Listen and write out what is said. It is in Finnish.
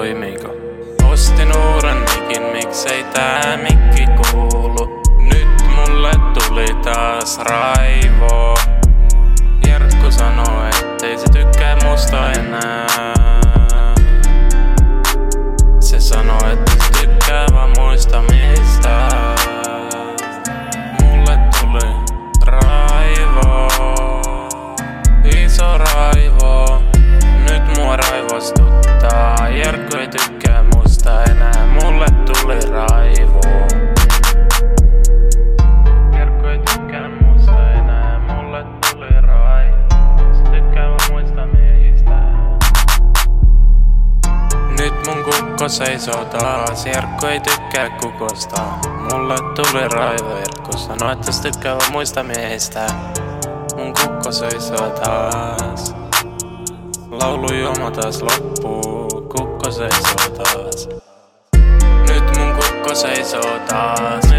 toimiko? Ostin uuden mikin, miksei tää mikki kuulu? Nyt mulle tuli taas raivo. Jerkku sanoi, ettei se tykkää musta enää. Kukko seisoo taas, Jerkku ei tykkää kukosta. Mulle tuli raivo, Jerkku sanoi, että tykkää muista miehistä. Mun kukko seisoo taas. Laulujuoma taas loppuu, kukko seisoo taas. Nyt mun kukko seisoo taas,